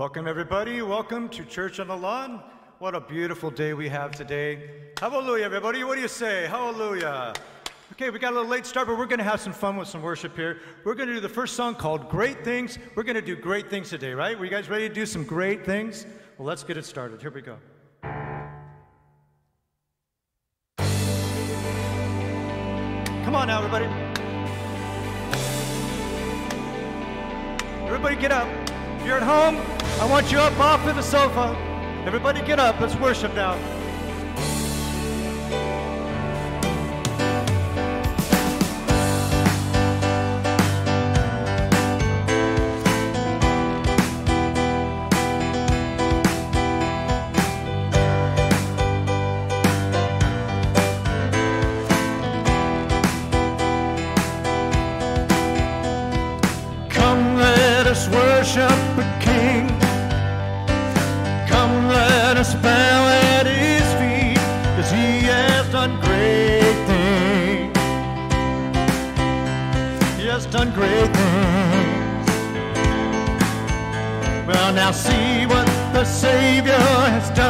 Welcome, everybody. Welcome to Church on the Lawn. What a beautiful day we have today. Hallelujah, everybody. What do you say? Hallelujah. Okay, we got a little late start, but we're going to have some fun with some worship here. We're going to do the first song called Great Things. We're going to do great things today, right? Were you guys ready to do some great things? Well, let's get it started. Here we go. Come on now, everybody. Everybody get up. If you're at home, I want you up off of the sofa. Everybody get up. Let's worship now. see what the Savior has done.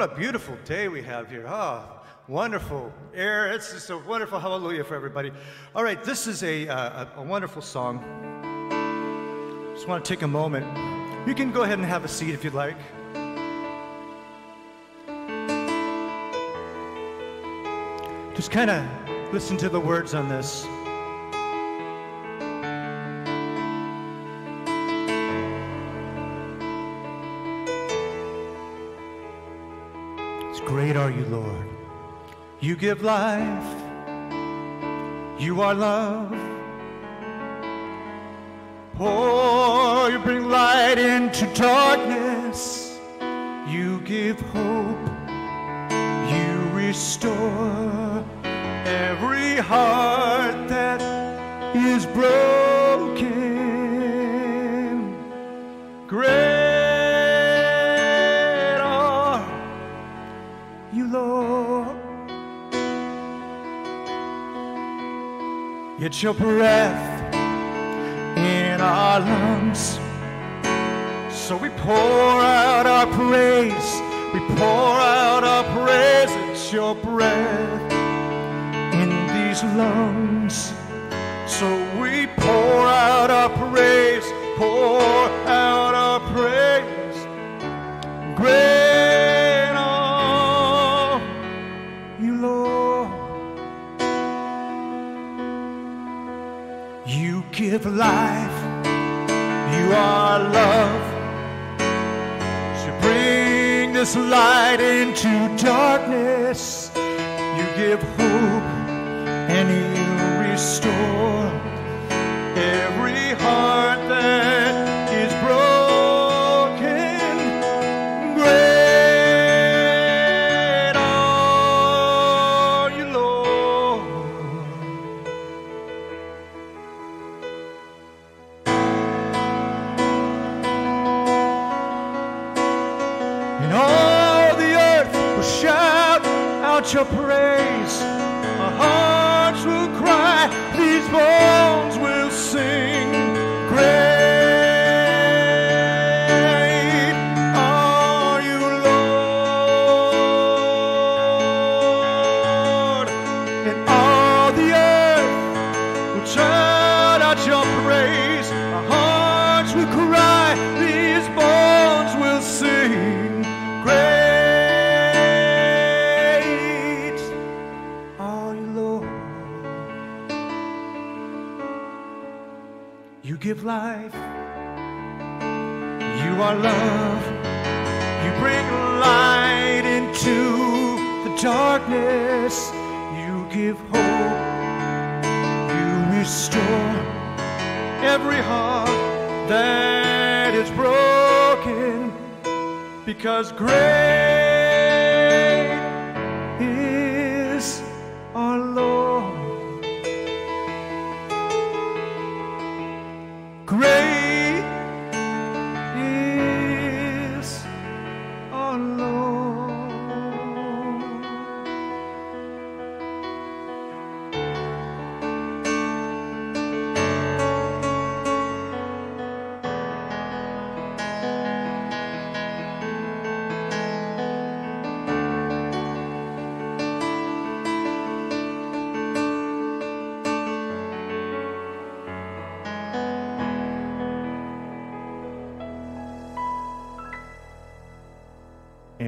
What a beautiful day we have here. Ah, oh, wonderful air. It's just a wonderful hallelujah for everybody. All right, this is a, uh, a wonderful song. Just want to take a moment. You can go ahead and have a seat if you'd like. Just kind of listen to the words on this. Great are you, Lord. You give life. You are love. Oh, you bring light into darkness. You give hope. You restore every heart It's your breath in our lungs. So we pour out our praise. We pour out our praise. It's your breath in these lungs. So we pour out our praise. Pour out our praise. Great. Give life. You are love. To bring this light into darkness. You give hope and you restore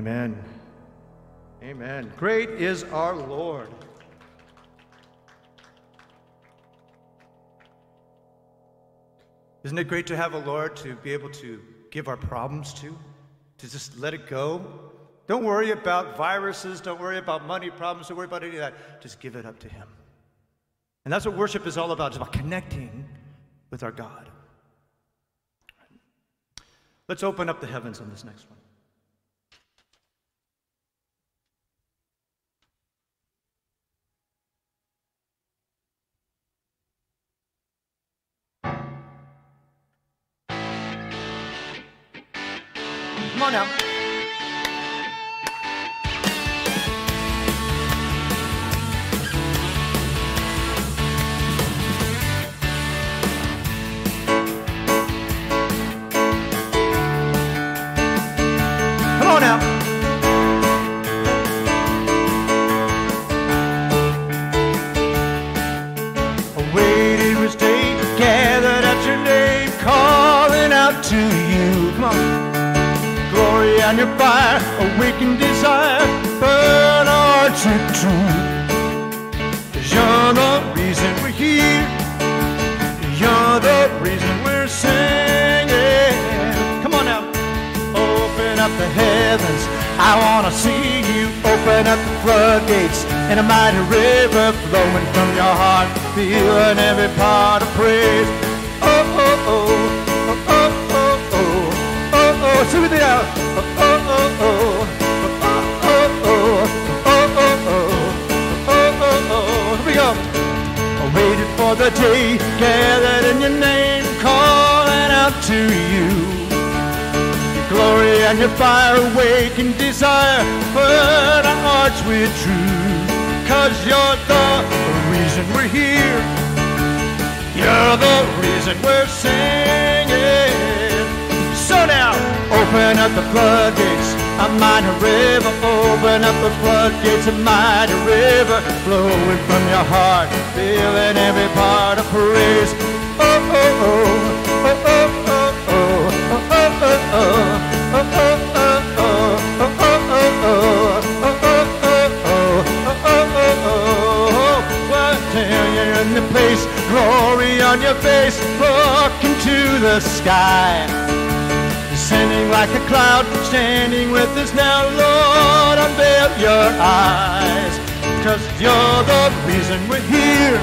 Amen. Amen. Great is our Lord. Isn't it great to have a Lord to be able to give our problems to? To just let it go? Don't worry about viruses. Don't worry about money problems. Don't worry about any of that. Just give it up to Him. And that's what worship is all about. It's about connecting with our God. Let's open up the heavens on this next one. Come on now. Heavens. I want to see you open up the floodgates and a mighty river flowing from your heart, feeling every part of praise. Oh, oh, oh, oh, oh, oh, oh, oh, oh, sing me now. Oh, oh, oh, oh, oh, oh, oh, oh, oh, oh, oh, oh, oh. Waited for the day, gathered in your name, calling out to you glory and your fire awaken desire, burn our hearts with truth. Cause you're the reason we're here. You're the reason we're singing. So now, open up the floodgates, a mighty river. Open up the floodgates, a mighty river flowing from your heart, feeling every part of praise. Oh, oh, oh, oh, oh, on your face, look into the sky. Descending like a cloud, standing with us now, Lord, unveil your eyes. Cause you're the reason we're here.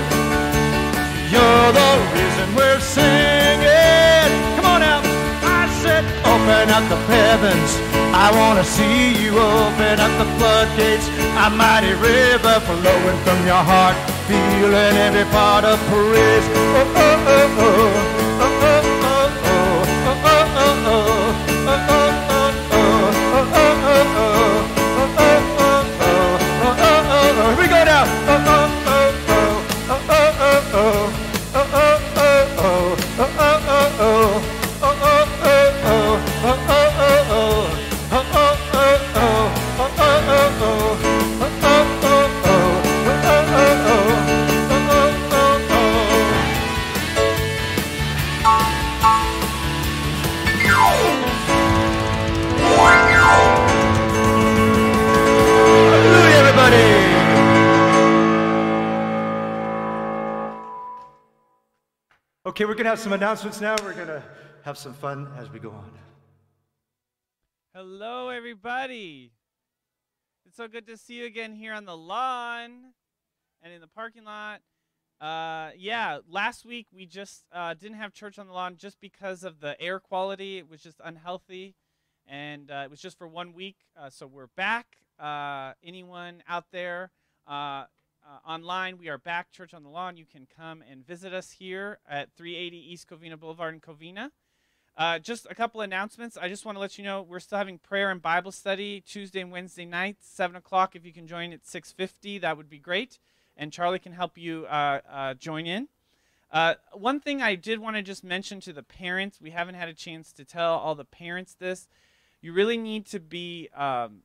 You're the reason we're singing. Come on out. I said, open up the heavens. I want to see you open up the floodgates. A mighty river flowing from your heart, feeling every part of praise. Oh, oh, oh, oh, going to have some announcements now. We're going to have some fun as we go on. Hello, everybody. It's so good to see you again here on the lawn and in the parking lot. Uh, yeah, last week we just uh, didn't have church on the lawn just because of the air quality. It was just unhealthy, and uh, it was just for one week. Uh, so we're back. Uh, anyone out there uh, online. We are back, Church on the Lawn. You can come and visit us here at 380 East Covina Boulevard in Covina. Uh, just a couple announcements. I just want to let you know we're still having prayer and Bible study Tuesday and Wednesday nights, seven o'clock. If you can join at 6:50, that would be great, and Charlie can help you uh, uh, join in. Uh, one thing I did want to just mention to the parents, we haven't had a chance to tell all the parents this. You really need to be um,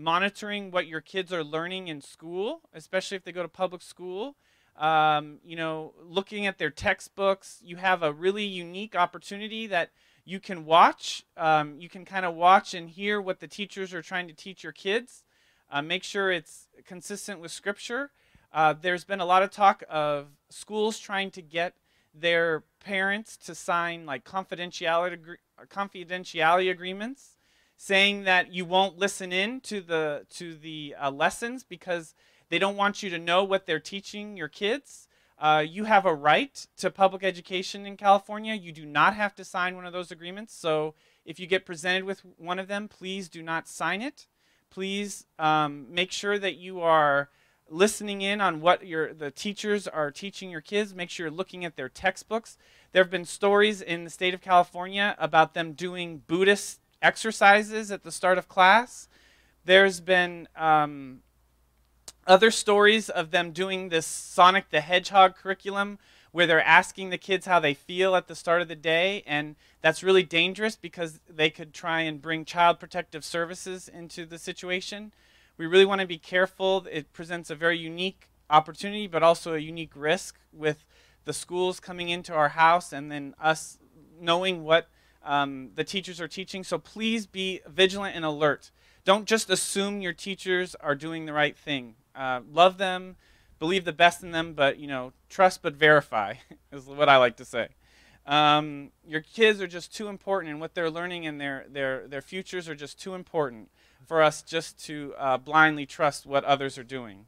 monitoring what your kids are learning in school, especially if they go to public school. Um, you know, looking at their textbooks, you have a really unique opportunity that you can watch. Um, you can kind of watch and hear what the teachers are trying to teach your kids. Uh, make sure it's consistent with Scripture. Uh, there's been a lot of talk of schools trying to get their parents to sign like confidentiality confidentiality agreements saying that you won't listen in to the to the uh, lessons because they don't want you to know what they're teaching your kids. Uh, you have a right to public education in California. You do not have to sign one of those agreements. So if you get presented with one of them, please do not sign it. Please um, make sure that you are listening in on what your the teachers are teaching your kids. Make sure you're looking at their textbooks. There have been stories in the state of California about them doing Buddhist exercises at the start of class. There's been um, other stories of them doing this Sonic the Hedgehog curriculum where they're asking the kids how they feel at the start of the day, and that's really dangerous because they could try and bring child protective services into the situation. We really want to be careful. It presents a very unique opportunity, but also a unique risk with the schools coming into our house and then us knowing what um, the teachers are teaching. So please be vigilant and alert. Don't just assume your teachers are doing the right thing. Uh, love them, believe the best in them, but you know, trust but verify is what I like to say. Um, your kids are just too important, and what they're learning and their their their futures are just too important for us just to uh, blindly trust what others are doing.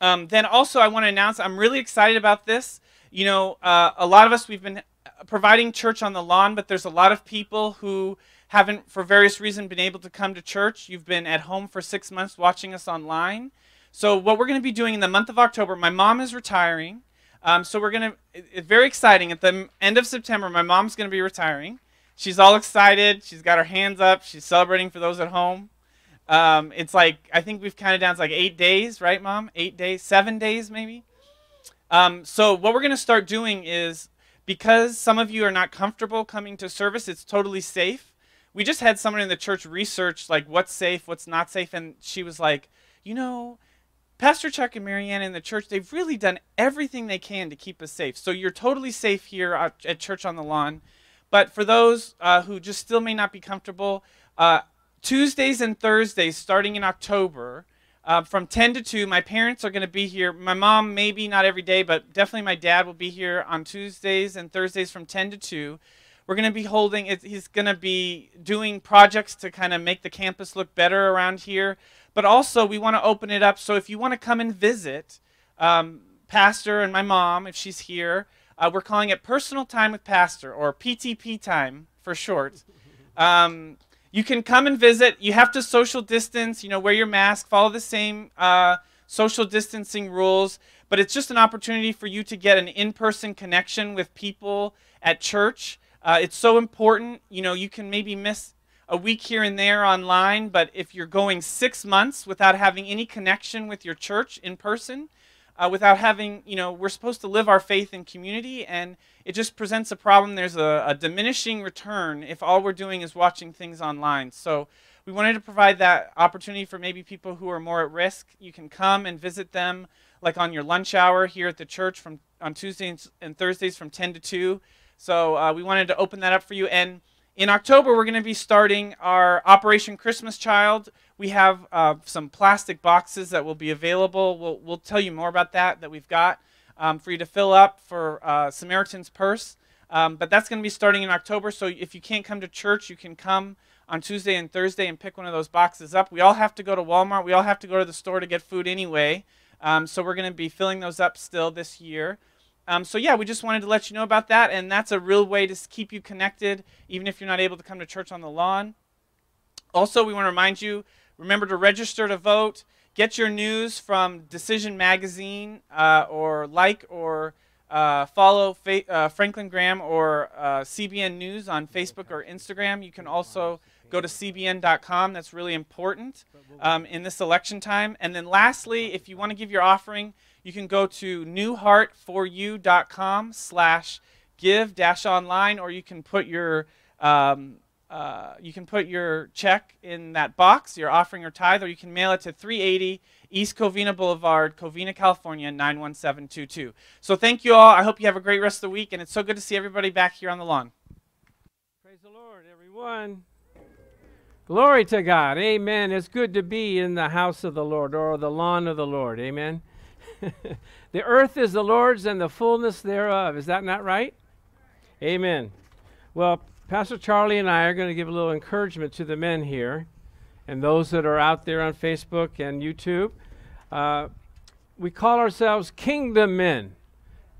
Um, then also, I want to announce I'm really excited about this. You know, uh, a lot of us we've been providing church on the lawn, but there's a lot of people who haven't, for various reasons, been able to come to church. You've been at home for six months watching us online. So, what we're going to be doing in the month of October, my mom is retiring. Um, so, we're going to, very exciting. At the end of September, my mom's going to be retiring. She's all excited. She's got her hands up. She's celebrating for those at home. Um, it's like, I think we've counted down, to like eight days, right, mom? Eight days, seven days, maybe? Um, so, what we're going to start doing is because some of you are not comfortable coming to service, it's totally safe. We just had someone in the church research like what's safe, what's not safe, and she was like, you know, Pastor Chuck and Marianne in the church, they've really done everything they can to keep us safe. So you're totally safe here at Church on the Lawn. But for those uh, who just still may not be comfortable, uh, Tuesdays and Thursdays starting in October, uh, from 10 to 2. My parents are going to be here. My mom, maybe not every day, but definitely my dad will be here on Tuesdays and Thursdays from 10 to 2. We're going to be holding, he's going to be doing projects to kind of make the campus look better around here. But also, we want to open it up so if you want to come and visit um, Pastor and my mom, if she's here, uh, we're calling it Personal Time with Pastor or PTP time for short. Um, you can come and visit. You have to social distance, you know, wear your mask, follow the same uh, social distancing rules. But it's just an opportunity for you to get an in person connection with people at church. Uh, it's so important. You know, you can maybe miss a week here and there online, but if you're going six months without having any connection with your church in person, uh, without having, you know, we're supposed to live our faith in community, and it just presents a problem. There's a, a, diminishing return if all we're doing is watching things online. So we wanted to provide that opportunity for maybe people who are more at risk. You can come and visit them, like on your lunch hour here at the church from on Tuesdays and Thursdays from 10 to 2. So uh, we wanted to open that up for you. And in October, we're going to be starting our Operation Christmas Child. We have uh, some plastic boxes that will be available. We'll, we'll tell you more about that, that we've got um, for you to fill up for uh, Samaritan's Purse. Um, but that's going to be starting in October. So if you can't come to church, you can come on Tuesday and Thursday and pick one of those boxes up. We all have to go to Walmart. We all have to go to the store to get food anyway. Um, so we're going to be filling those up still this year. Um, so yeah, we just wanted to let you know about that, and that's a real way to keep you connected, even if you're not able to come to church on the lawn. Also, we want to remind you: remember to register to vote. Get your news from Decision Magazine, uh, or like or uh, follow uh, Franklin Graham or uh, CBN News on Facebook or Instagram. You can also go to cbn.com. That's really important um, in this election time. And then, lastly, if you want to give your offering you can go to newheartforyou.com slash give dash online, or you can put your um, uh, you can put your check in that box, your offering or tithe, or you can mail it to 380 East Covina Boulevard, Covina, California, 91722. So thank you all. I hope you have a great rest of the week, and it's so good to see everybody back here on the lawn. Praise the Lord, everyone. Glory to God. Amen. It's good to be in the house of the Lord or the lawn of the Lord. Amen. the earth is the Lord's and the fullness thereof. Is that not right? Amen. Well, Pastor Charlie and I are going to give a little encouragement to the men here and those that are out there on Facebook and YouTube. Uh, we call ourselves kingdom men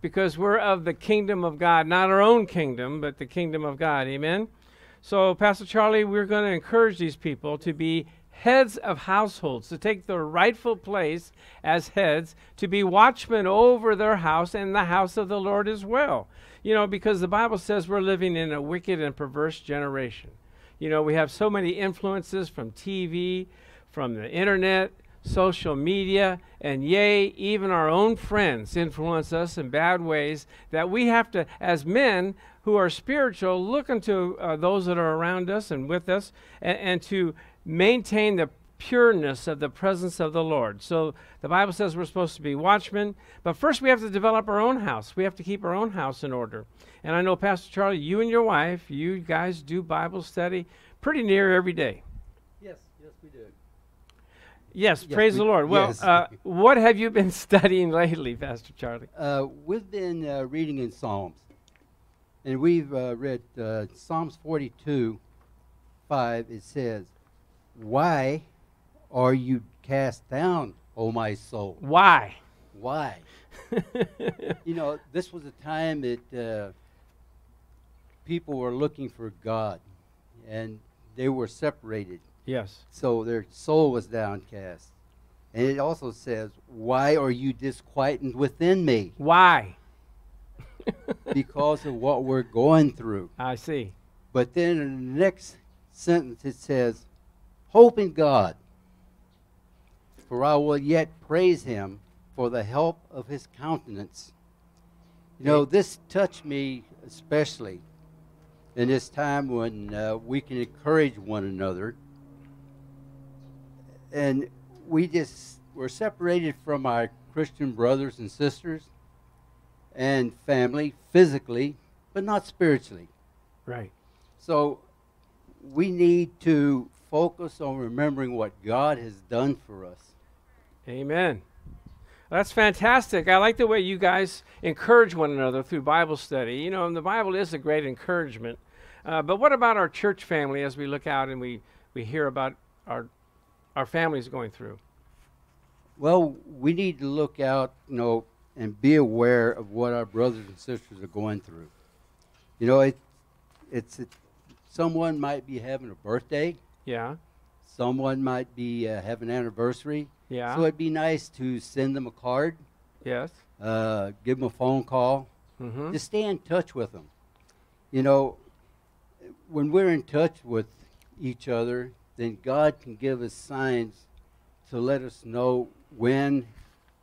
because we're of the kingdom of God, not our own kingdom, but the kingdom of God. Amen. So, Pastor Charlie, we're going to encourage these people to be heads of households, to take their rightful place as heads, to be watchmen over their house and the house of the Lord as well. You know, because the Bible says we're living in a wicked and perverse generation. You know, we have so many influences from TV, from the internet, social media, and yea, even our own friends influence us in bad ways that we have to, as men who are spiritual, look into uh, those that are around us and with us and, and to maintain the pureness of the presence of the Lord. So the Bible says we're supposed to be watchmen, but first we have to develop our own house. We have to keep our own house in order. And I know, Pastor Charlie, you and your wife, you guys do Bible study pretty near every day. Yes, yes, we do. Yes, Yes, praise we- the Lord. Well, yes. uh, what have you been studying lately, Pastor Charlie? Uh, we've been uh, reading in Psalms, and we've uh, read uh, Psalms 42, 5. It says, Why are you cast down, O my soul? Why? Why? You know, this was a time that uh, people were looking for God, and they were separated. yes. So their soul was downcast. And it also says, Why are you disquieted within me? Why? because of what we're going through. I see. But then in the next sentence it says, Hope in God, for I will yet praise him for the help of his countenance. You know, this touched me especially in this time when uh, we can encourage one another. And we just were separated from our Christian brothers and sisters and family physically, but not spiritually. Right. So we need to focus on remembering what God has done for us. Amen. That's fantastic. I like the way you guys encourage one another through Bible study. You know, and the Bible is a great encouragement. Uh, but what about our church family as we look out and we, we hear about our, our families going through? Well, we need to look out, you know, and be aware of what our brothers and sisters are going through. You know, it, it's it, someone might be having a birthday, Yeah. someone might be uh, having an anniversary. Yeah. So it'd be nice to send them a card, yes. uh, give them a phone call, Mm-hmm. just stay in touch with them. You know, when we're in touch with each other, then God can give us signs to let us know when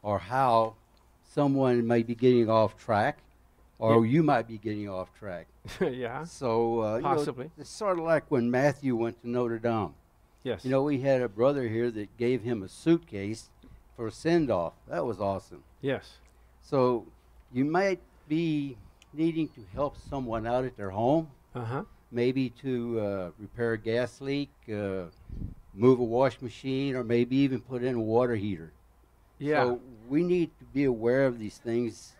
or how someone may be getting off track, or you might be getting off track. yeah. So, uh, you know, Possibly. it's sort of like when Matthew went to Notre Dame. Yes. You know, we had a brother here that gave him a suitcase for a send off. That was awesome. yes. So you might be needing to help someone out at their home, Uh huh. maybe to uh, repair a gas leak, uh, move a wash machine, or maybe even put in a water heater. Yeah. So we need to be aware of these things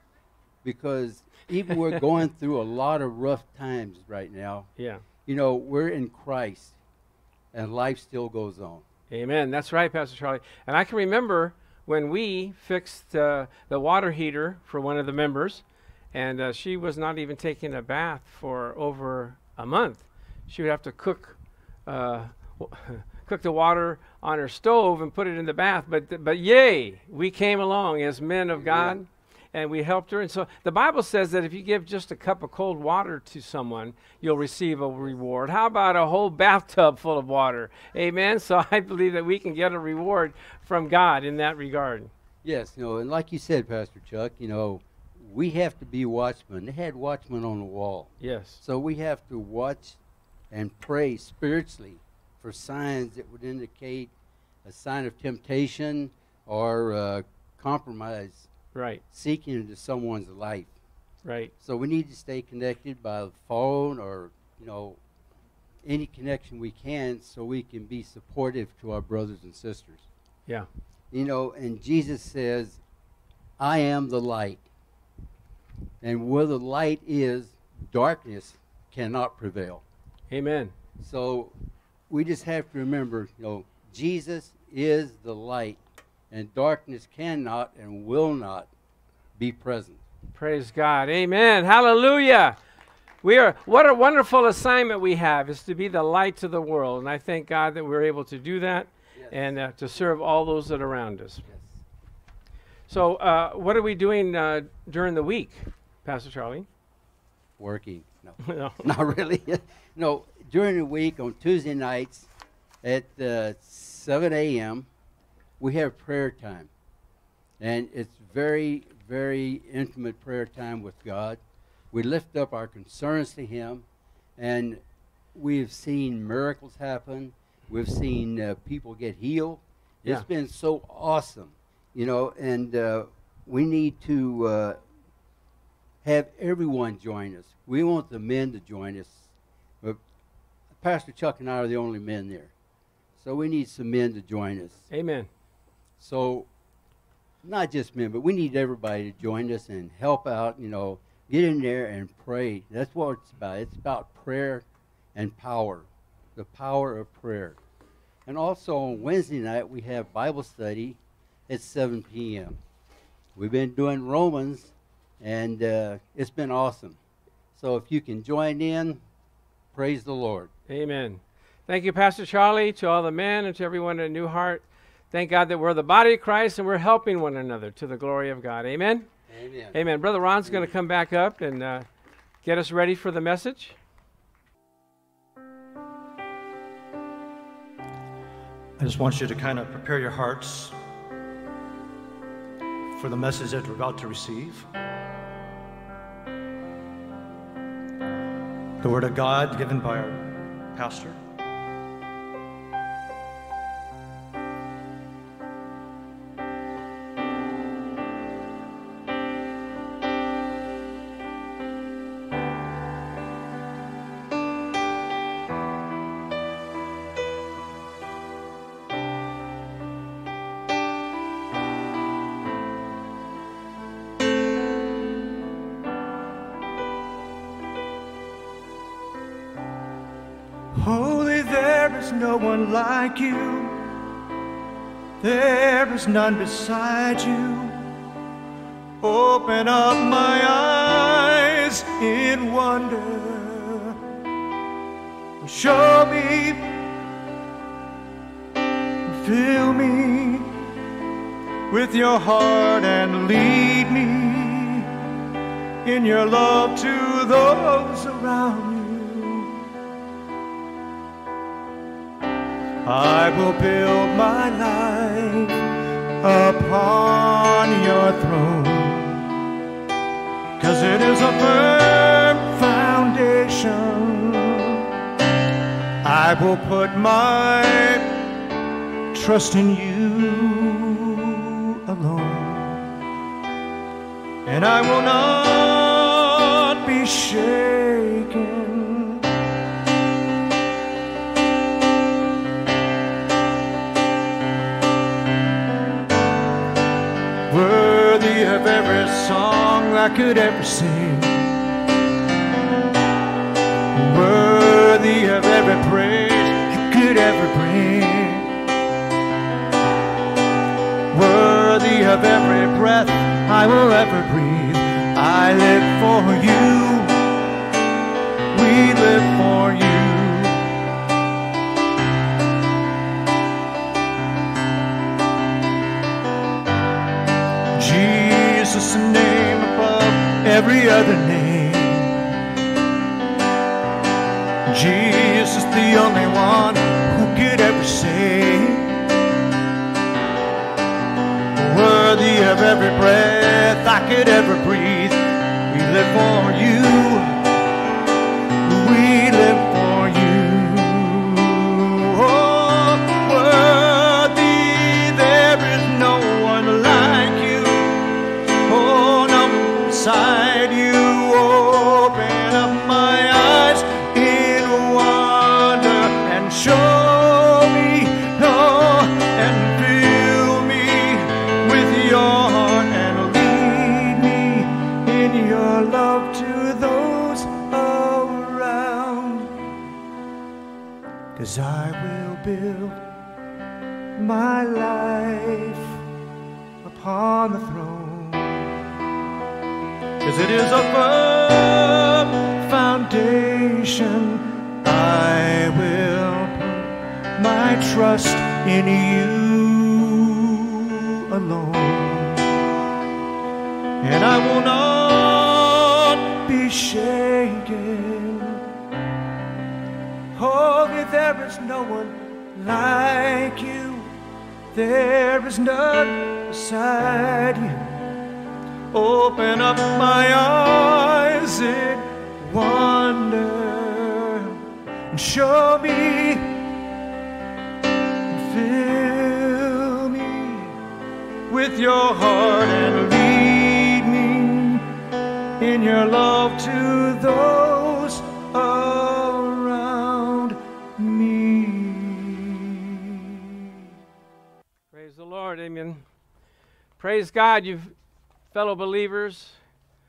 because even we're going through a lot of rough times right now. yeah. You know, we're in Christ and life still goes on. Amen. That's right, Pastor Charlie. And I can remember when we fixed uh, the water heater for one of the members, and uh, she was not even taking a bath for over a month. She would have to cook, uh, cook the water on her stove and put it in the bath. But but yay, we came along as men of God. And we helped her. And so the Bible says that if you give just a cup of cold water to someone, you'll receive a reward. How about a whole bathtub full of water? Amen. So I believe that we can get a reward from God in that regard. Yes, you know, and like you said, Pastor Chuck, you know, we have to be watchmen. They had watchmen on the wall. Yes. So we have to watch and pray spiritually for signs that would indicate a sign of temptation or uh, compromise Right. seeking into someone's life. Right. So we need to stay connected by the phone or, you know, any connection we can so we can be supportive to our brothers and sisters. Yeah. You know, and Jesus says, I am the light. And where the light is, darkness cannot prevail. Amen. So we just have to remember, you know, Jesus is the light, and darkness cannot and will not be present. Praise God. Amen. Hallelujah. We are what a wonderful assignment we have is to be the light to the world. And I thank God that we're able to do that and uh, to serve all those that are around us. Yes. So, uh, what are we doing uh, during the week, Pastor Charlie? Working. No. No. Not really. no, during the week on Tuesday nights at uh, 7 a.m., we have prayer time. And it's very, very intimate prayer time with God. We lift up our concerns to Him, and we've seen miracles happen. We've seen uh, people get healed. Yeah. It's been so awesome, you know, and uh, we need to uh, have everyone join us. We want the men to join us. But Pastor Chuck and I are the only men there. So we need some men to join us. Amen. So, not just men, but we need everybody to join us and help out. You know, get in there and pray. That's what it's about. It's about prayer and power, the power of prayer. And also on Wednesday night, we have Bible study at 7 p.m. We've been doing Romans, and uh, it's been awesome. So, if you can join in, praise the Lord. Amen. Thank you, Pastor Charlie, to all the men and to everyone at New Heart. Thank God that we're the body of Christ and we're helping one another to the glory of God. Amen. Amen. Amen. Brother Ron's going to come back up and uh, get us ready for the message. I just want you to kind of prepare your hearts for the message that we're about to receive. The Word of God given by our pastor. There is none beside you. Open up my eyes in wonder. Show me, fill me with your heart and lead me in your love to those around you. I will build my life upon your throne. Cause it is a firm foundation. I will put my trust in you alone. And I will not be shaken. Could ever sing, my trust in you alone. And I will not be shaken. Oh, Holy, there is no one like you. There is none beside you. Open up my eyes in wonder and show me with your heart and lead me in your love to those around me. Praise the Lord. Amen. Praise God, you fellow believers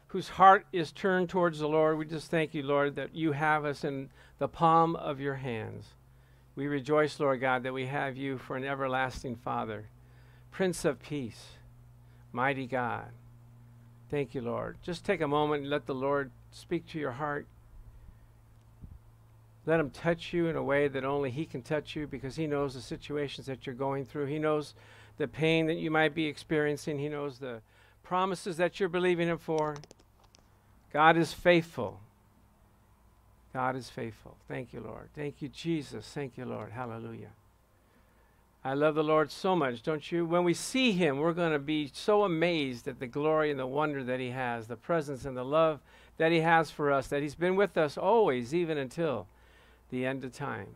whose heart is turned towards the Lord. We just thank you, Lord, that you have us in the palm of your hands. We rejoice, Lord God, that we have you for an everlasting Father, Prince of Peace, mighty God. Thank you, Lord. Just take a moment and let the Lord speak to your heart. Let him touch you in a way that only he can touch you because he knows the situations that you're going through. He knows the pain that you might be experiencing. He knows the promises that you're believing him for. God is faithful. God is faithful. Thank you, Lord. Thank you, Jesus. Thank you, Lord. Hallelujah. I love the Lord so much, don't you? When we see him, we're going to be so amazed at the glory and the wonder that he has, the presence and the love that he has for us, that he's been with us always, even until the end of time.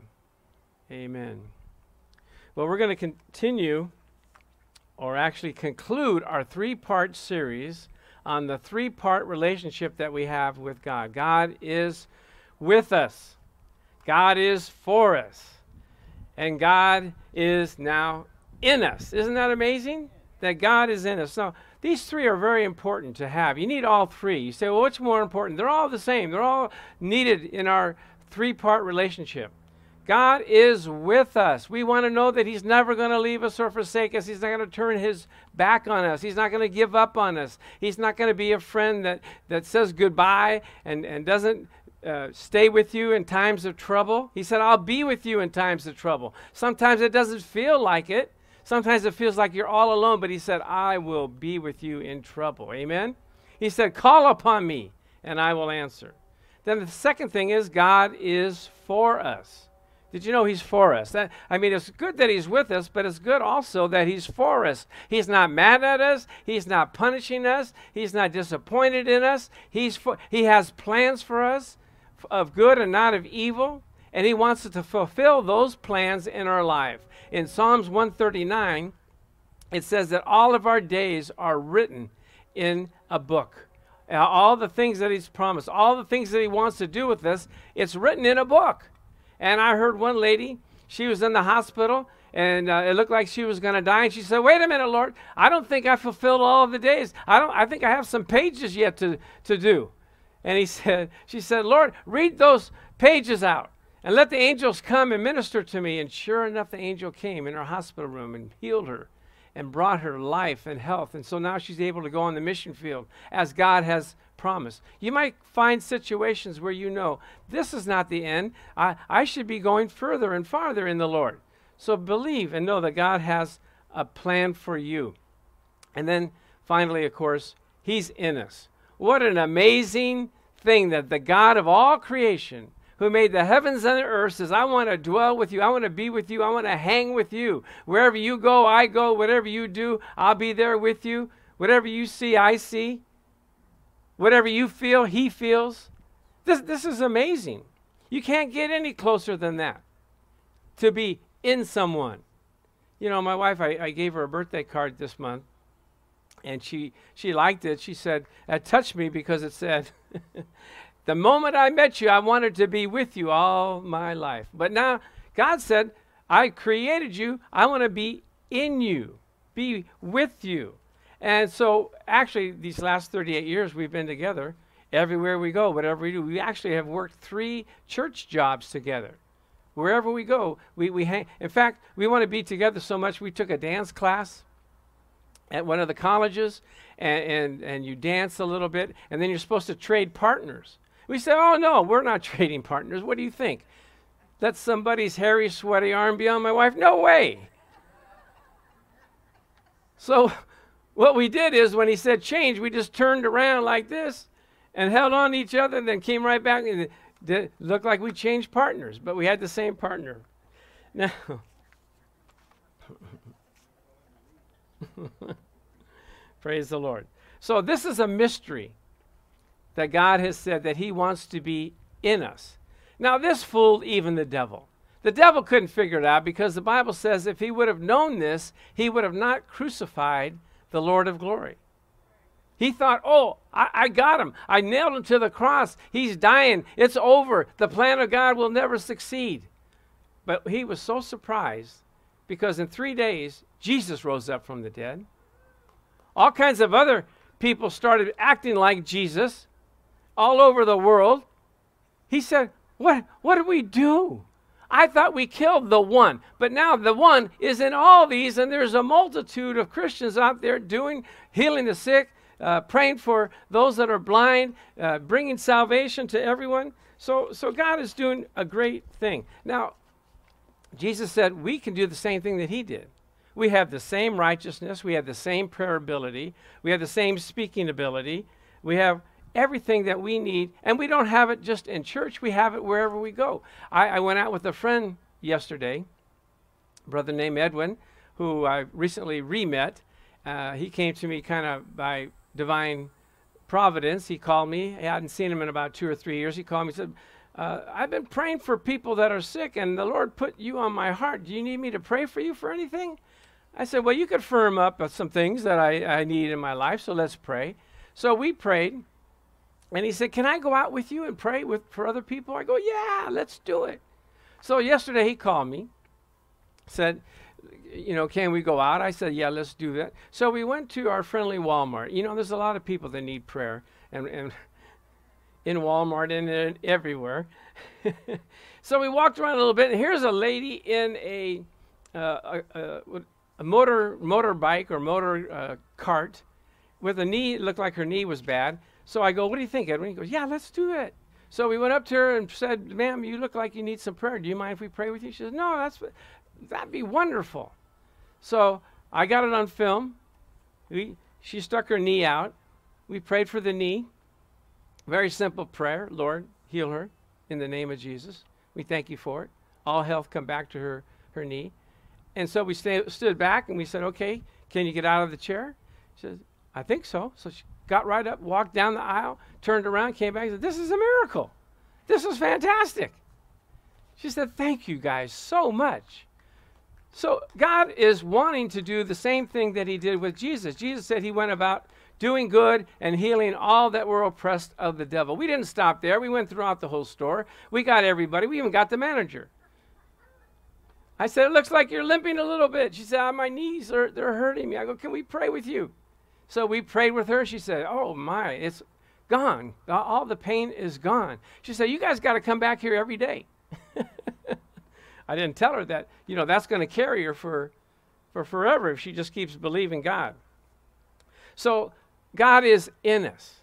Amen. Well, we're going to continue, or actually conclude, our three part series on the three part relationship that we have with God. God is with us, God is for us, and God is now in us. Isn't that amazing? That God is in us. Now, these three are very important to have. You need all three. You say, well, what's more important? They're all the same, they're all needed in our three part relationship. God is with us. We want to know that He's never going to leave us or forsake us. He's not going to turn His back on us. He's not going to give up on us. He's not going to be a friend that, that says goodbye and, and doesn't uh, stay with you in times of trouble. He said, I'll be with you in times of trouble. Sometimes it doesn't feel like it. Sometimes it feels like you're all alone, but He said, I will be with you in trouble. Amen? He said, Call upon me and I will answer. Then the second thing is, God is for us. Did you know he's for us? That, I mean, it's good that he's with us, but it's good also that he's for us. He's not mad at us. He's not punishing us. He's not disappointed in us. He's for, he has plans for us of good and not of evil, and he wants us to fulfill those plans in our life. In Psalms 139, it says that all of our days are written in a book. Uh, all the things that he's promised, all the things that he wants to do with us, it's written in a book. And I heard one lady, she was in the hospital and uh, it looked like she was going to die. And she said, Wait a minute, Lord, I don't think I fulfilled all of the days. I, don't, I think I have some pages yet to, to do. And he said, She said, Lord, read those pages out and let the angels come and minister to me. And sure enough, the angel came in her hospital room and healed her and brought her life and health. And so now she's able to go on the mission field as God has promised. You might find situations where you know this is not the end. I, I should be going further and farther in the Lord. So believe and know that God has a plan for you. And then finally, of course, He's in us. What an amazing thing that the God of all creation, who made the heavens and the earth, says, I want to dwell with you. I want to be with you. I want to hang with you. Wherever you go, I go. Whatever you do, I'll be there with you. Whatever you see, I see. Whatever you feel, he feels. This, this is amazing. You can't get any closer than that to be in someone. You know, my wife, I, I gave her a birthday card this month, and she, she liked it. She said, It touched me because it said, The moment I met you, I wanted to be with you all my life. But now, God said, I created you, I want to be in you, be with you. And so, actually, these last 38 years we've been together, everywhere we go, whatever we do, we actually have worked three church jobs together. Wherever we go, we, we hang. In fact, we want to be together so much, we took a dance class at one of the colleges, and, and, and you dance a little bit, and then you're supposed to trade partners. We say, oh, no, we're not trading partners. What do you think? That's somebody's hairy, sweaty arm beyond my wife? No way. So what we did is when he said change, we just turned around like this and held on to each other and then came right back and looked like we changed partners, but we had the same partner. Now, praise the Lord. So, this is a mystery that God has said that he wants to be in us. Now, this fooled even the devil. The devil couldn't figure it out because the Bible says if he would have known this, he would have not crucified the Lord of glory. He thought, oh, I, I, got him. I nailed him to the cross. He's dying. It's over. The plan of God will never succeed. But he was so surprised because in three days, Jesus rose up from the dead. All kinds of other people started acting like Jesus all over the world. He said, What, what do we do? I thought we killed the one, but now the one is in all these, and there's a multitude of Christians out there doing, healing the sick, uh, praying for those that are blind, uh, bringing salvation to everyone. So, so God is doing a great thing. Now, Jesus said we can do the same thing that He did. We have the same righteousness, we have the same prayer ability, we have the same speaking ability, we have everything that we need, and we don't have it just in church, we have it wherever we go. I, I went out with a friend yesterday, brother named Edwin, who I recently re met. Uh, he came to me kind of by divine providence. He called me. I hadn't seen him in about two or three years. He called me and said, uh, I've been praying for people that are sick, and the Lord put you on my heart. Do you need me to pray for you for anything? I said, Well, you could firm up some things that I, I need in my life, so let's pray. So we prayed, and he said, Can I go out with you and pray with, for other people? I go, Yeah, let's do it. So yesterday he called me, said, you know, can we go out? I said, yeah, let's do that. So we went to our friendly Walmart. You know, there's a lot of people that need prayer, and, and in Walmart and in, everywhere. so we walked around a little bit, and here's a lady in a uh, a, a, a, motor motorbike or motor uh, cart with a knee. It looked like her knee was bad. So I go, "What do you think, Edwin?" He goes, "Yeah, let's do it." So we went up to her and said, "Ma'am, you look like you need some prayer. Do you mind if we pray with you?" She says, "No, that's that'd be wonderful." So I got it on film. We, she stuck her knee out. We prayed for the knee. Very simple prayer Lord, heal her in the name of Jesus. We thank you for it. All health come back to her, her knee. And so we stay, stood back and we said, Okay, can you get out of the chair? She said, I think so. So she got right up, walked down the aisle, turned around, came back, and said, This is a miracle. This is fantastic. She said, Thank you guys so much. So God is wanting to do the same thing that He did with Jesus. Jesus said He went about doing good and healing all that were oppressed of the devil. We didn't stop there. We went throughout the whole store. We got everybody. We even got the manager. I said, It looks like you're limping a little bit. She said, oh, My knees are they're hurting me. I go, Can we pray with you? So we prayed with her. She said, Oh my, it's gone. All the pain is gone. She said, You guys got to come back here every day. I didn't tell her that, you know, that's going to carry her for, for forever if she just keeps believing God. So God is in us,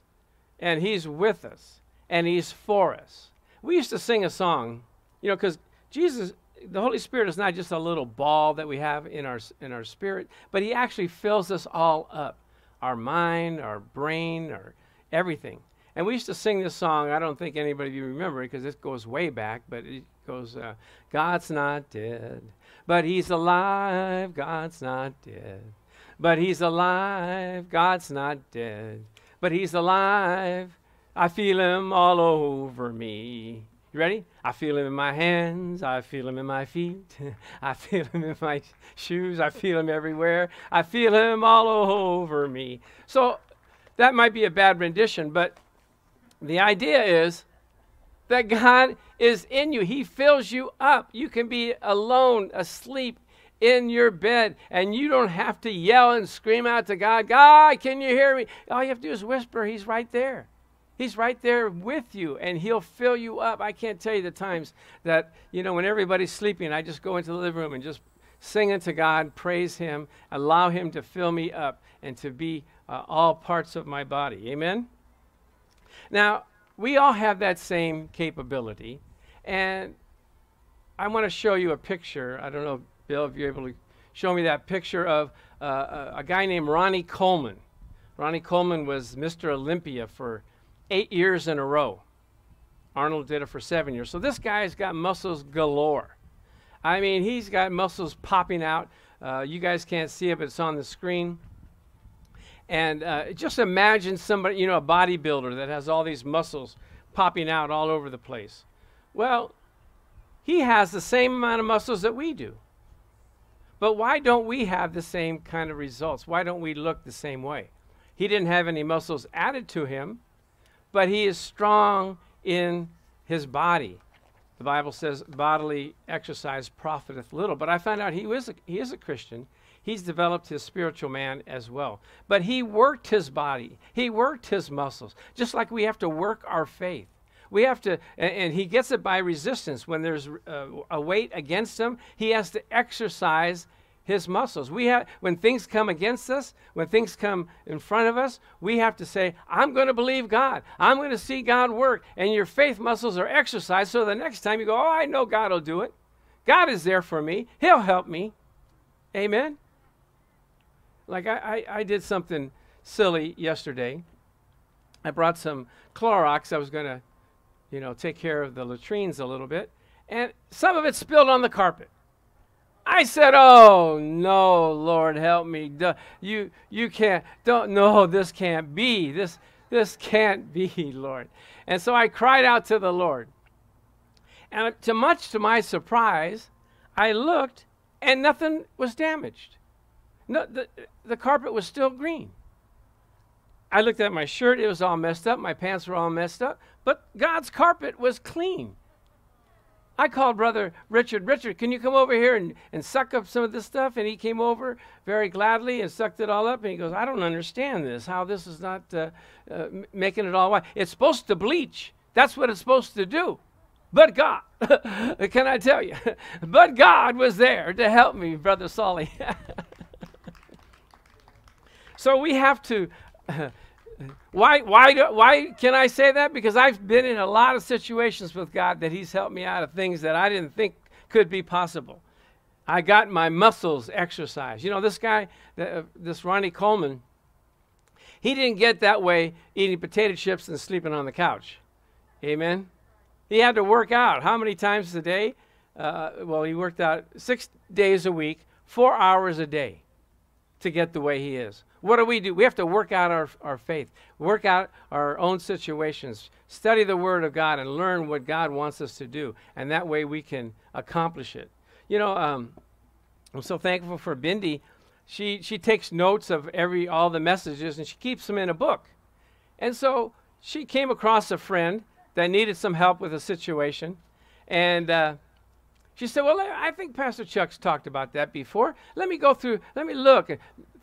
and He's with us, and He's for us. We used to sing a song, you know, because Jesus, the Holy Spirit is not just a little ball that we have in our, in our spirit, but He actually fills us all up our mind, our brain, our everything. And we used to sing this song. I don't think anybody of you remember it because it goes way back, but it goes, uh, God's not dead, but He's alive. God's not dead. But he's alive. God's not dead. But he's alive. I feel him all over me. You ready? I feel him in my hands. I feel him in my feet. I feel him in my shoes. I feel him everywhere. I feel him all over me. So that might be a bad rendition, but the idea is that God is in you. He fills you up. You can be alone, asleep, in your bed and you don't have to yell and scream out to God, God, can you hear me? All you have to do is whisper. He's right there. He's right there with you and he'll fill you up. I can't tell you the times that, you know, when everybody's sleeping, I just go into the living room and just sing unto God, praise Him, allow Him to fill me up and to be uh, all parts of my body. Amen? Now, we all have that same capability. And I want to show you a picture. I don't know Bill, if you're able to show me that picture of uh, a, guy named Ronnie Coleman. Ronnie Coleman was Mr. Olympia for eight years in a row. Arnold did it for seven years. So this guy's got muscles galore. I mean, he's got muscles popping out. Uh, you guys can't see it, but it's on the screen. And uh, just imagine somebody, you know, a bodybuilder that has all these muscles popping out all over the place. Well, he has the same amount of muscles that we do. But why don't we have the same kind of results? Why don't we look the same way? He didn't have any muscles added to him, but he is strong in his body. The Bible says bodily exercise profiteth little. But I found out he, was a, he is a Christian. He's developed his spiritual man as well. But he worked his body, he worked his muscles, just like we have to work our faith. We have to, and, he gets it by resistance. When there's uh, a weight against him, he has to exercise his muscles. We have when things come against us, when things come in front of us, we have to say, I'm going to believe God. I'm going to see God work. And your faith muscles are exercised so the next time you go, "Oh, I know God will do it. God is there for me. He'll help me." Amen. Like I, I, I did something silly yesterday. I brought some Clorox. I was going to, you know, take care of the latrines a little bit, and some of it spilled on the carpet. I said, "Oh no, Lord, help me! Duh, you you can't. Don't no, this can't be. This this can't be, Lord." And so I cried out to the Lord. And to much to my surprise, I looked and nothing was damaged. No, the, the carpet was still green. I looked at my shirt, it was all messed up, my pants were all messed up, but God's carpet was clean. I called Brother Richard. Richard, can you come over here and, and suck up some of this stuff? And he came over very gladly and sucked it all up. And he goes, I don't understand this, how this is not uh, uh, making it all white. It's supposed to bleach. That's what it's supposed to do. But God, can I tell you? but God was there to help me, Brother Solly. so we have to. Why, why, why can I say that? Because I've been in a lot of situations with God that He's helped me out of things that I didn't think could be possible. I got my muscles exercised. You know, this guy, uh, this Ronnie Coleman, he didn't get that way eating potato chips and sleeping on the couch. Amen? He had to work out. How many times a day? Uh, well, he worked out six days a week, four hours a day to get the way he is. What do we do? We have to work out our, our faith, work out our own situations, study the Word of God, and learn what God wants us to do. And that way we can accomplish it. You know, um, I'm so thankful for Bindi. She, she takes notes of every all the messages and she keeps them in a book. And so she came across a friend that needed some help with a situation. And uh, she said, Well, I think Pastor Chuck's talked about that before. Let me go through, let me look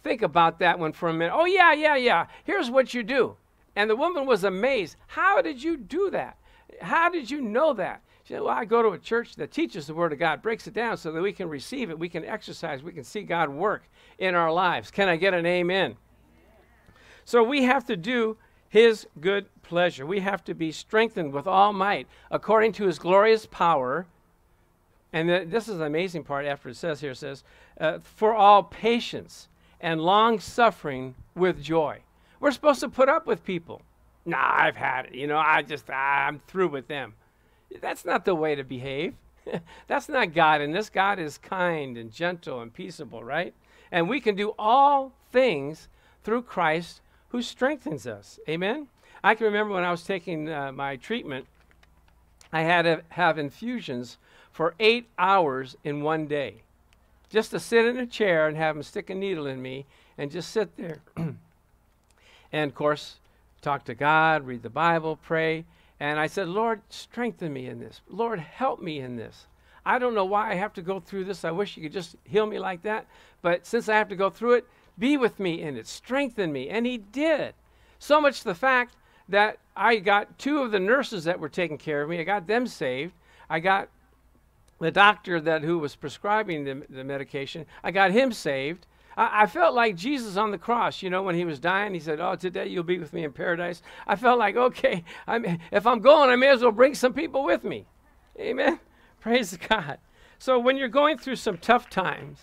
think about that one for a minute. Oh, yeah, yeah, yeah. Here's what you do. And the woman was amazed. How did you do that? How did you know that? She said, Well, I go to a church that teaches the Word of God, breaks it down so that we can receive it, we can exercise, we can see God work in our lives. Can I get an amen? So we have to do His good pleasure. We have to be strengthened with all might according to His glorious power and this is the amazing part after it says here, it says, uh, for all patience and long suffering with joy. We're supposed to put up with people. Nah, I've had it. You know, I just, I'm through with them. That's not the way to behave. That's not God. And this God is kind and gentle and peaceable, right? And we can do all things through Christ who strengthens us. Amen? I can remember when I was taking uh, my treatment, I had to have infusions for eight hours in one day. Just to sit in a chair and have them stick a needle in me and just sit there. and of course, talk to God, read the Bible, pray. And I said, Lord, strengthen me in this. Lord, help me in this. I don't know why I have to go through this. I wish you could just heal me like that. But since I have to go through it, be with me in it. Strengthen me. And he did. So much the fact that I got two of the nurses that were taking care of me, I got them saved. I got the doctor that who was prescribing the, the medication, I got him saved. I, I, felt like Jesus on the cross, you know, when he was dying, he said, Oh, today you'll be with me in paradise. I felt like, okay, I'm, if I'm going, I may as well bring some people with me. Amen. Praise God. So when you're going through some tough times,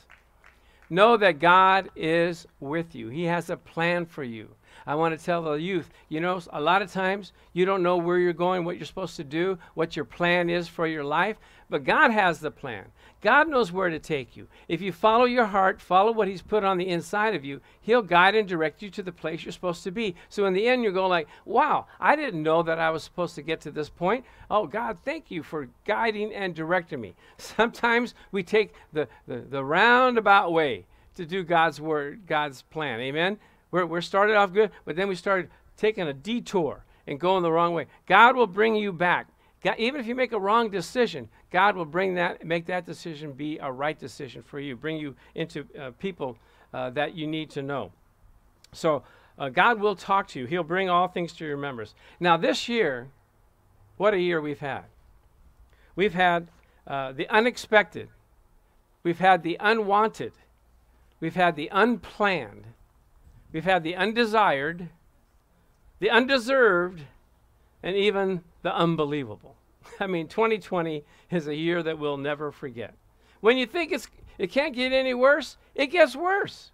know that God is with you. He has a plan for you. I want to tell the youth, you know, a lot of times you don't know where you're going, what you're supposed to do, what your plan is for your life, but God has the plan. God knows where to take you. If you follow your heart, follow what He's put on the inside of you, He'll guide and direct you to the place you're supposed to be. So in the end, you go like, "Wow, I didn't know that I was supposed to get to this point. Oh God, thank you for guiding and directing me." Sometimes we take the the, the roundabout way to do God's word, God's plan. Amen. We're we're started off good, but then we started taking a detour and going the wrong way. God will bring you back. God, even if you make a wrong decision, God will bring that, make that decision be a right decision for you, bring you into uh, people uh, that you need to know. So uh, God will talk to you. He'll bring all things to your remembrance. Now, this year, what a year we've had. We've had uh, the unexpected. We've had the unwanted. We've had the unplanned. We've had the undesired, the undeserved, and even the unbelievable. I mean, 2020 is a year that we'll never forget. When you think it's, it can't get any worse, it gets worse.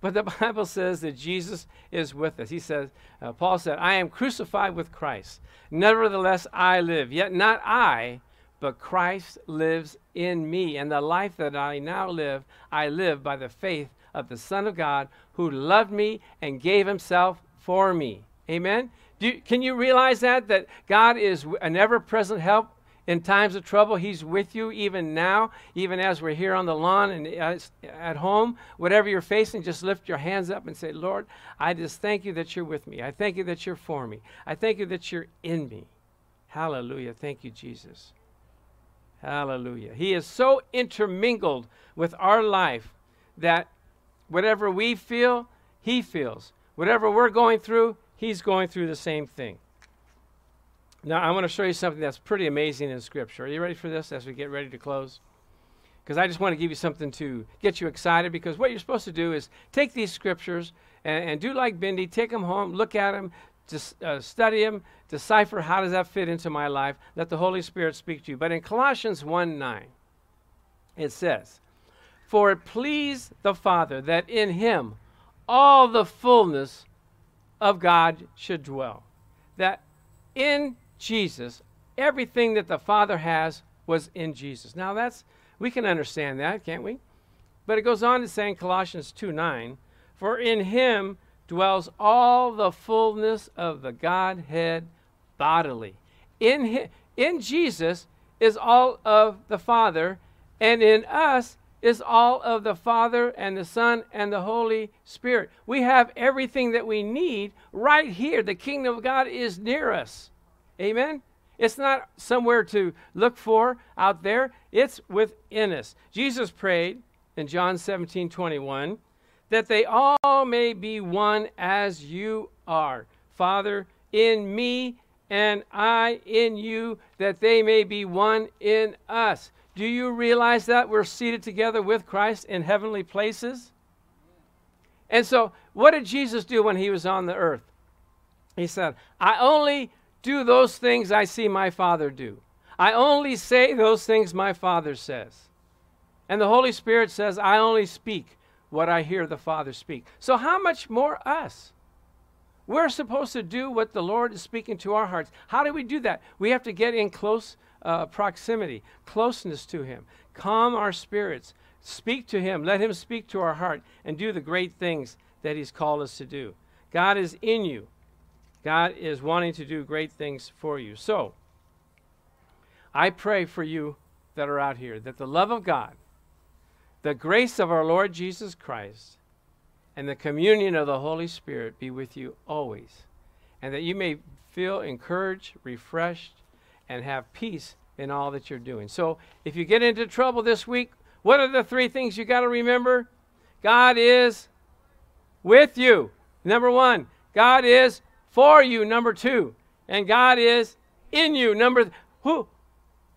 But the Bible says that Jesus is with us. He says, uh, Paul said, I am crucified with Christ. Nevertheless, I live. Yet not I, but Christ lives in me. And the life that I now live, I live by the faith of the Son of God who loved me and gave himself for me. Amen? You, can you realize that? That God is an ever present help in times of trouble. He's with you even now, even as we're here on the lawn and at home. Whatever you're facing, just lift your hands up and say, Lord, I just thank you that you're with me. I thank you that you're for me. I thank you that you're in me. Hallelujah. Thank you, Jesus. Hallelujah. He is so intermingled with our life that whatever we feel, He feels. Whatever we're going through, he's going through the same thing. Now, I want to show you something that's pretty amazing in Scripture. Are you ready for this as we get ready to close? Because I just want to give you something to get you excited. Because what you're supposed to do is take these Scriptures and, and do like Bindi, take them home, look at them, just uh, study them, decipher how does that fit into my life. Let the Holy Spirit speak to you. But in Colossians 1 9, it says, For it pleased the Father that in him all the fullness of God should dwell. That in Jesus, everything that the Father has was in Jesus. Now that's we can understand that, can't we? But it goes on to say in Colossians 2 9, for in him dwells all the fullness of the Godhead bodily. In, him, in Jesus is all of the Father, and in us is all of the Father and the Son and the Holy Spirit. We have everything that we need right here. The kingdom of God is near us. Amen? It's not somewhere to look for out there, it's within us. Jesus prayed in John 17 21 that they all may be one as you are. Father, in me and I in you, that they may be one in us. Do you realize that we're seated together with Christ in heavenly places? And so, what did Jesus do when he was on the earth? He said, I only do those things I see my Father do. I only say those things my Father says. And the Holy Spirit says, I only speak what I hear the Father speak. So, how much more us? We're supposed to do what the Lord is speaking to our hearts. How do we do that? We have to get in close uh, proximity, closeness to Him. Calm our spirits. Speak to Him. Let Him speak to our heart and do the great things that He's called us to do. God is in you. God is wanting to do great things for you. So, I pray for you that are out here that the love of God, the grace of our Lord Jesus Christ, and the communion of the Holy Spirit be with you always, and that you may feel encouraged, refreshed, and have peace in all that you're doing. So if you get into trouble this week, what are the three things you got to remember? God is with you. Number one, God is for you. Number two, and God is in you. Number th- who?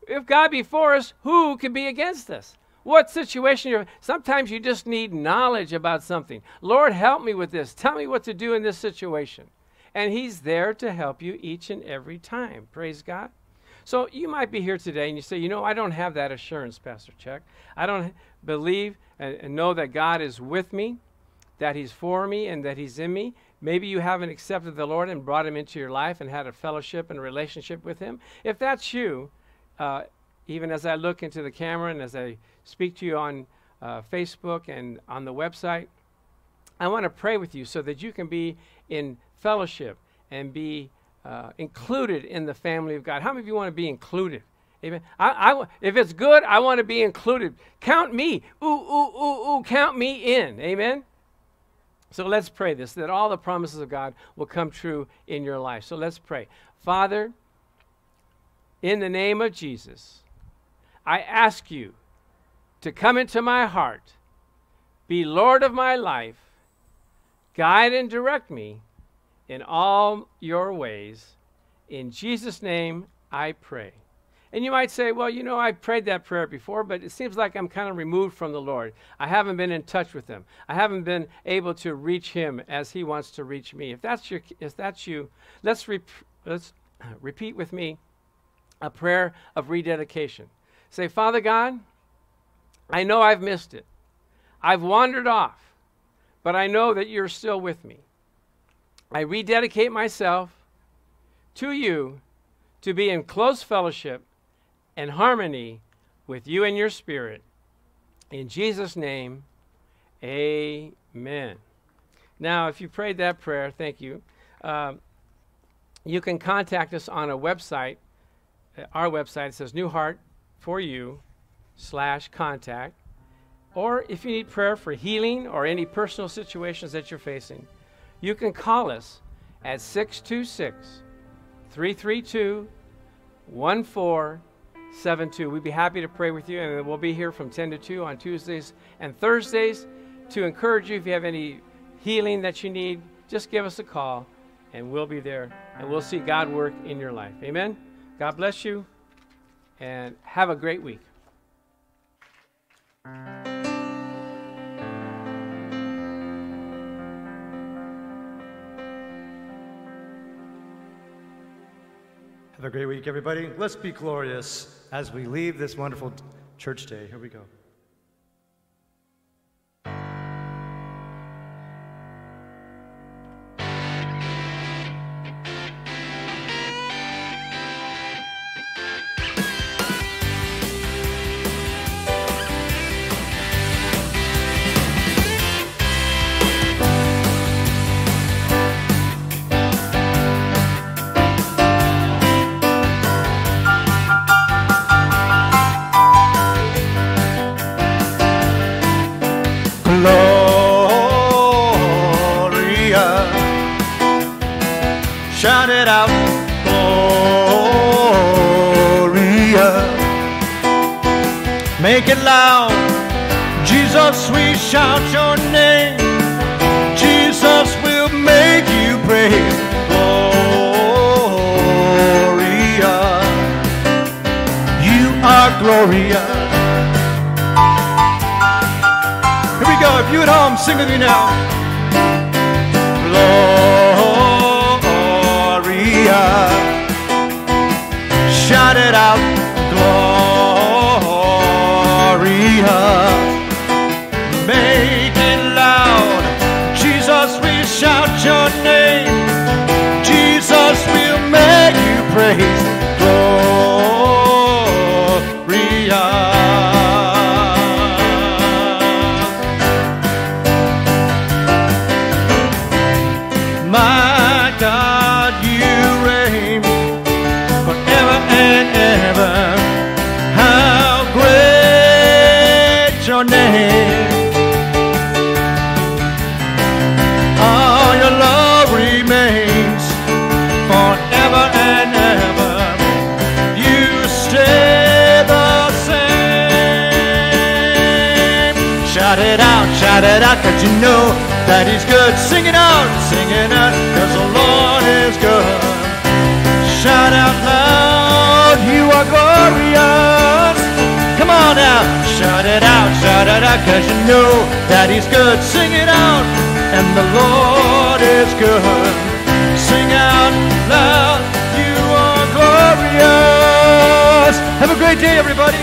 If God be for us, who can be against us? What situation you're sometimes you just need knowledge about something. Lord, help me with this. Tell me what to do in this situation. And He's there to help you each and every time. Praise God. So you might be here today and you say, you know, I don't have that assurance, Pastor Chuck. I don't believe and, know that God is with me. that He's for me and that He's in me. Maybe you haven't accepted the Lord and brought Him into your life and had a fellowship and relationship with Him. If that's you, uh, even as I look into the camera and as I speak to you on uh, Facebook and on the website, I want to pray with you so that you can be in fellowship and be uh, included in the family of God. How many of you want to be included? Amen. I, I, if it's good, I want to be included. Count me. Ooh, ooh, ooh, ooh, count me in. Amen. So let's pray this that all the promises of God will come true in your life. So let's pray. Father, in the name of Jesus, I ask you to come into my heart, be Lord of my life, guide and direct me in all your ways. In Jesus' name, I pray. And you might say, well, you know, I've prayed that prayer before, but it seems like I'm kind of removed from the Lord. I haven't been in touch with Him. I haven't been able to reach Him as He wants to reach me. If that's, your, if that's you, let's, rep- let's repeat with me a prayer of rededication. Say, Father God, I know I've missed it. I've wandered off, but I know that you're still with me. I rededicate myself to you to be in close fellowship and harmony with you and your spirit. In Jesus' name, amen. Now, if you prayed that prayer, thank you. Um, you can contact us on a website. Uh, our website says New Heart for You slash contact. Or if you need prayer for healing or any personal situations that you're facing, you can call us at 626 332 1472. We'd be happy to pray with you, and we'll be here from 10 to 2 on Tuesdays and Thursdays to encourage you. If you have any healing that you need, just give us a call, and we'll be there, and we'll see God work in your life. Amen. God bless you, and have a great week. Have a great week, everybody. Let's be glorious as we leave this wonderful church day. Here we go. We shout your name. Jesus will make you praise. Gloria. You are Gloria. Here we go. If you at home, sing with me now. Gloria. Shout it out. Gloria. Shout it out, cause you know that He's good. Sing it out, sing it out, cause the Lord is good. Shout out loud, you are glorious. Come on now, shout it out, shout it out, cause you know that He's good. Sing it out, and the Lord is good. Sing out loud, you are glorious. Have a great day, everybody.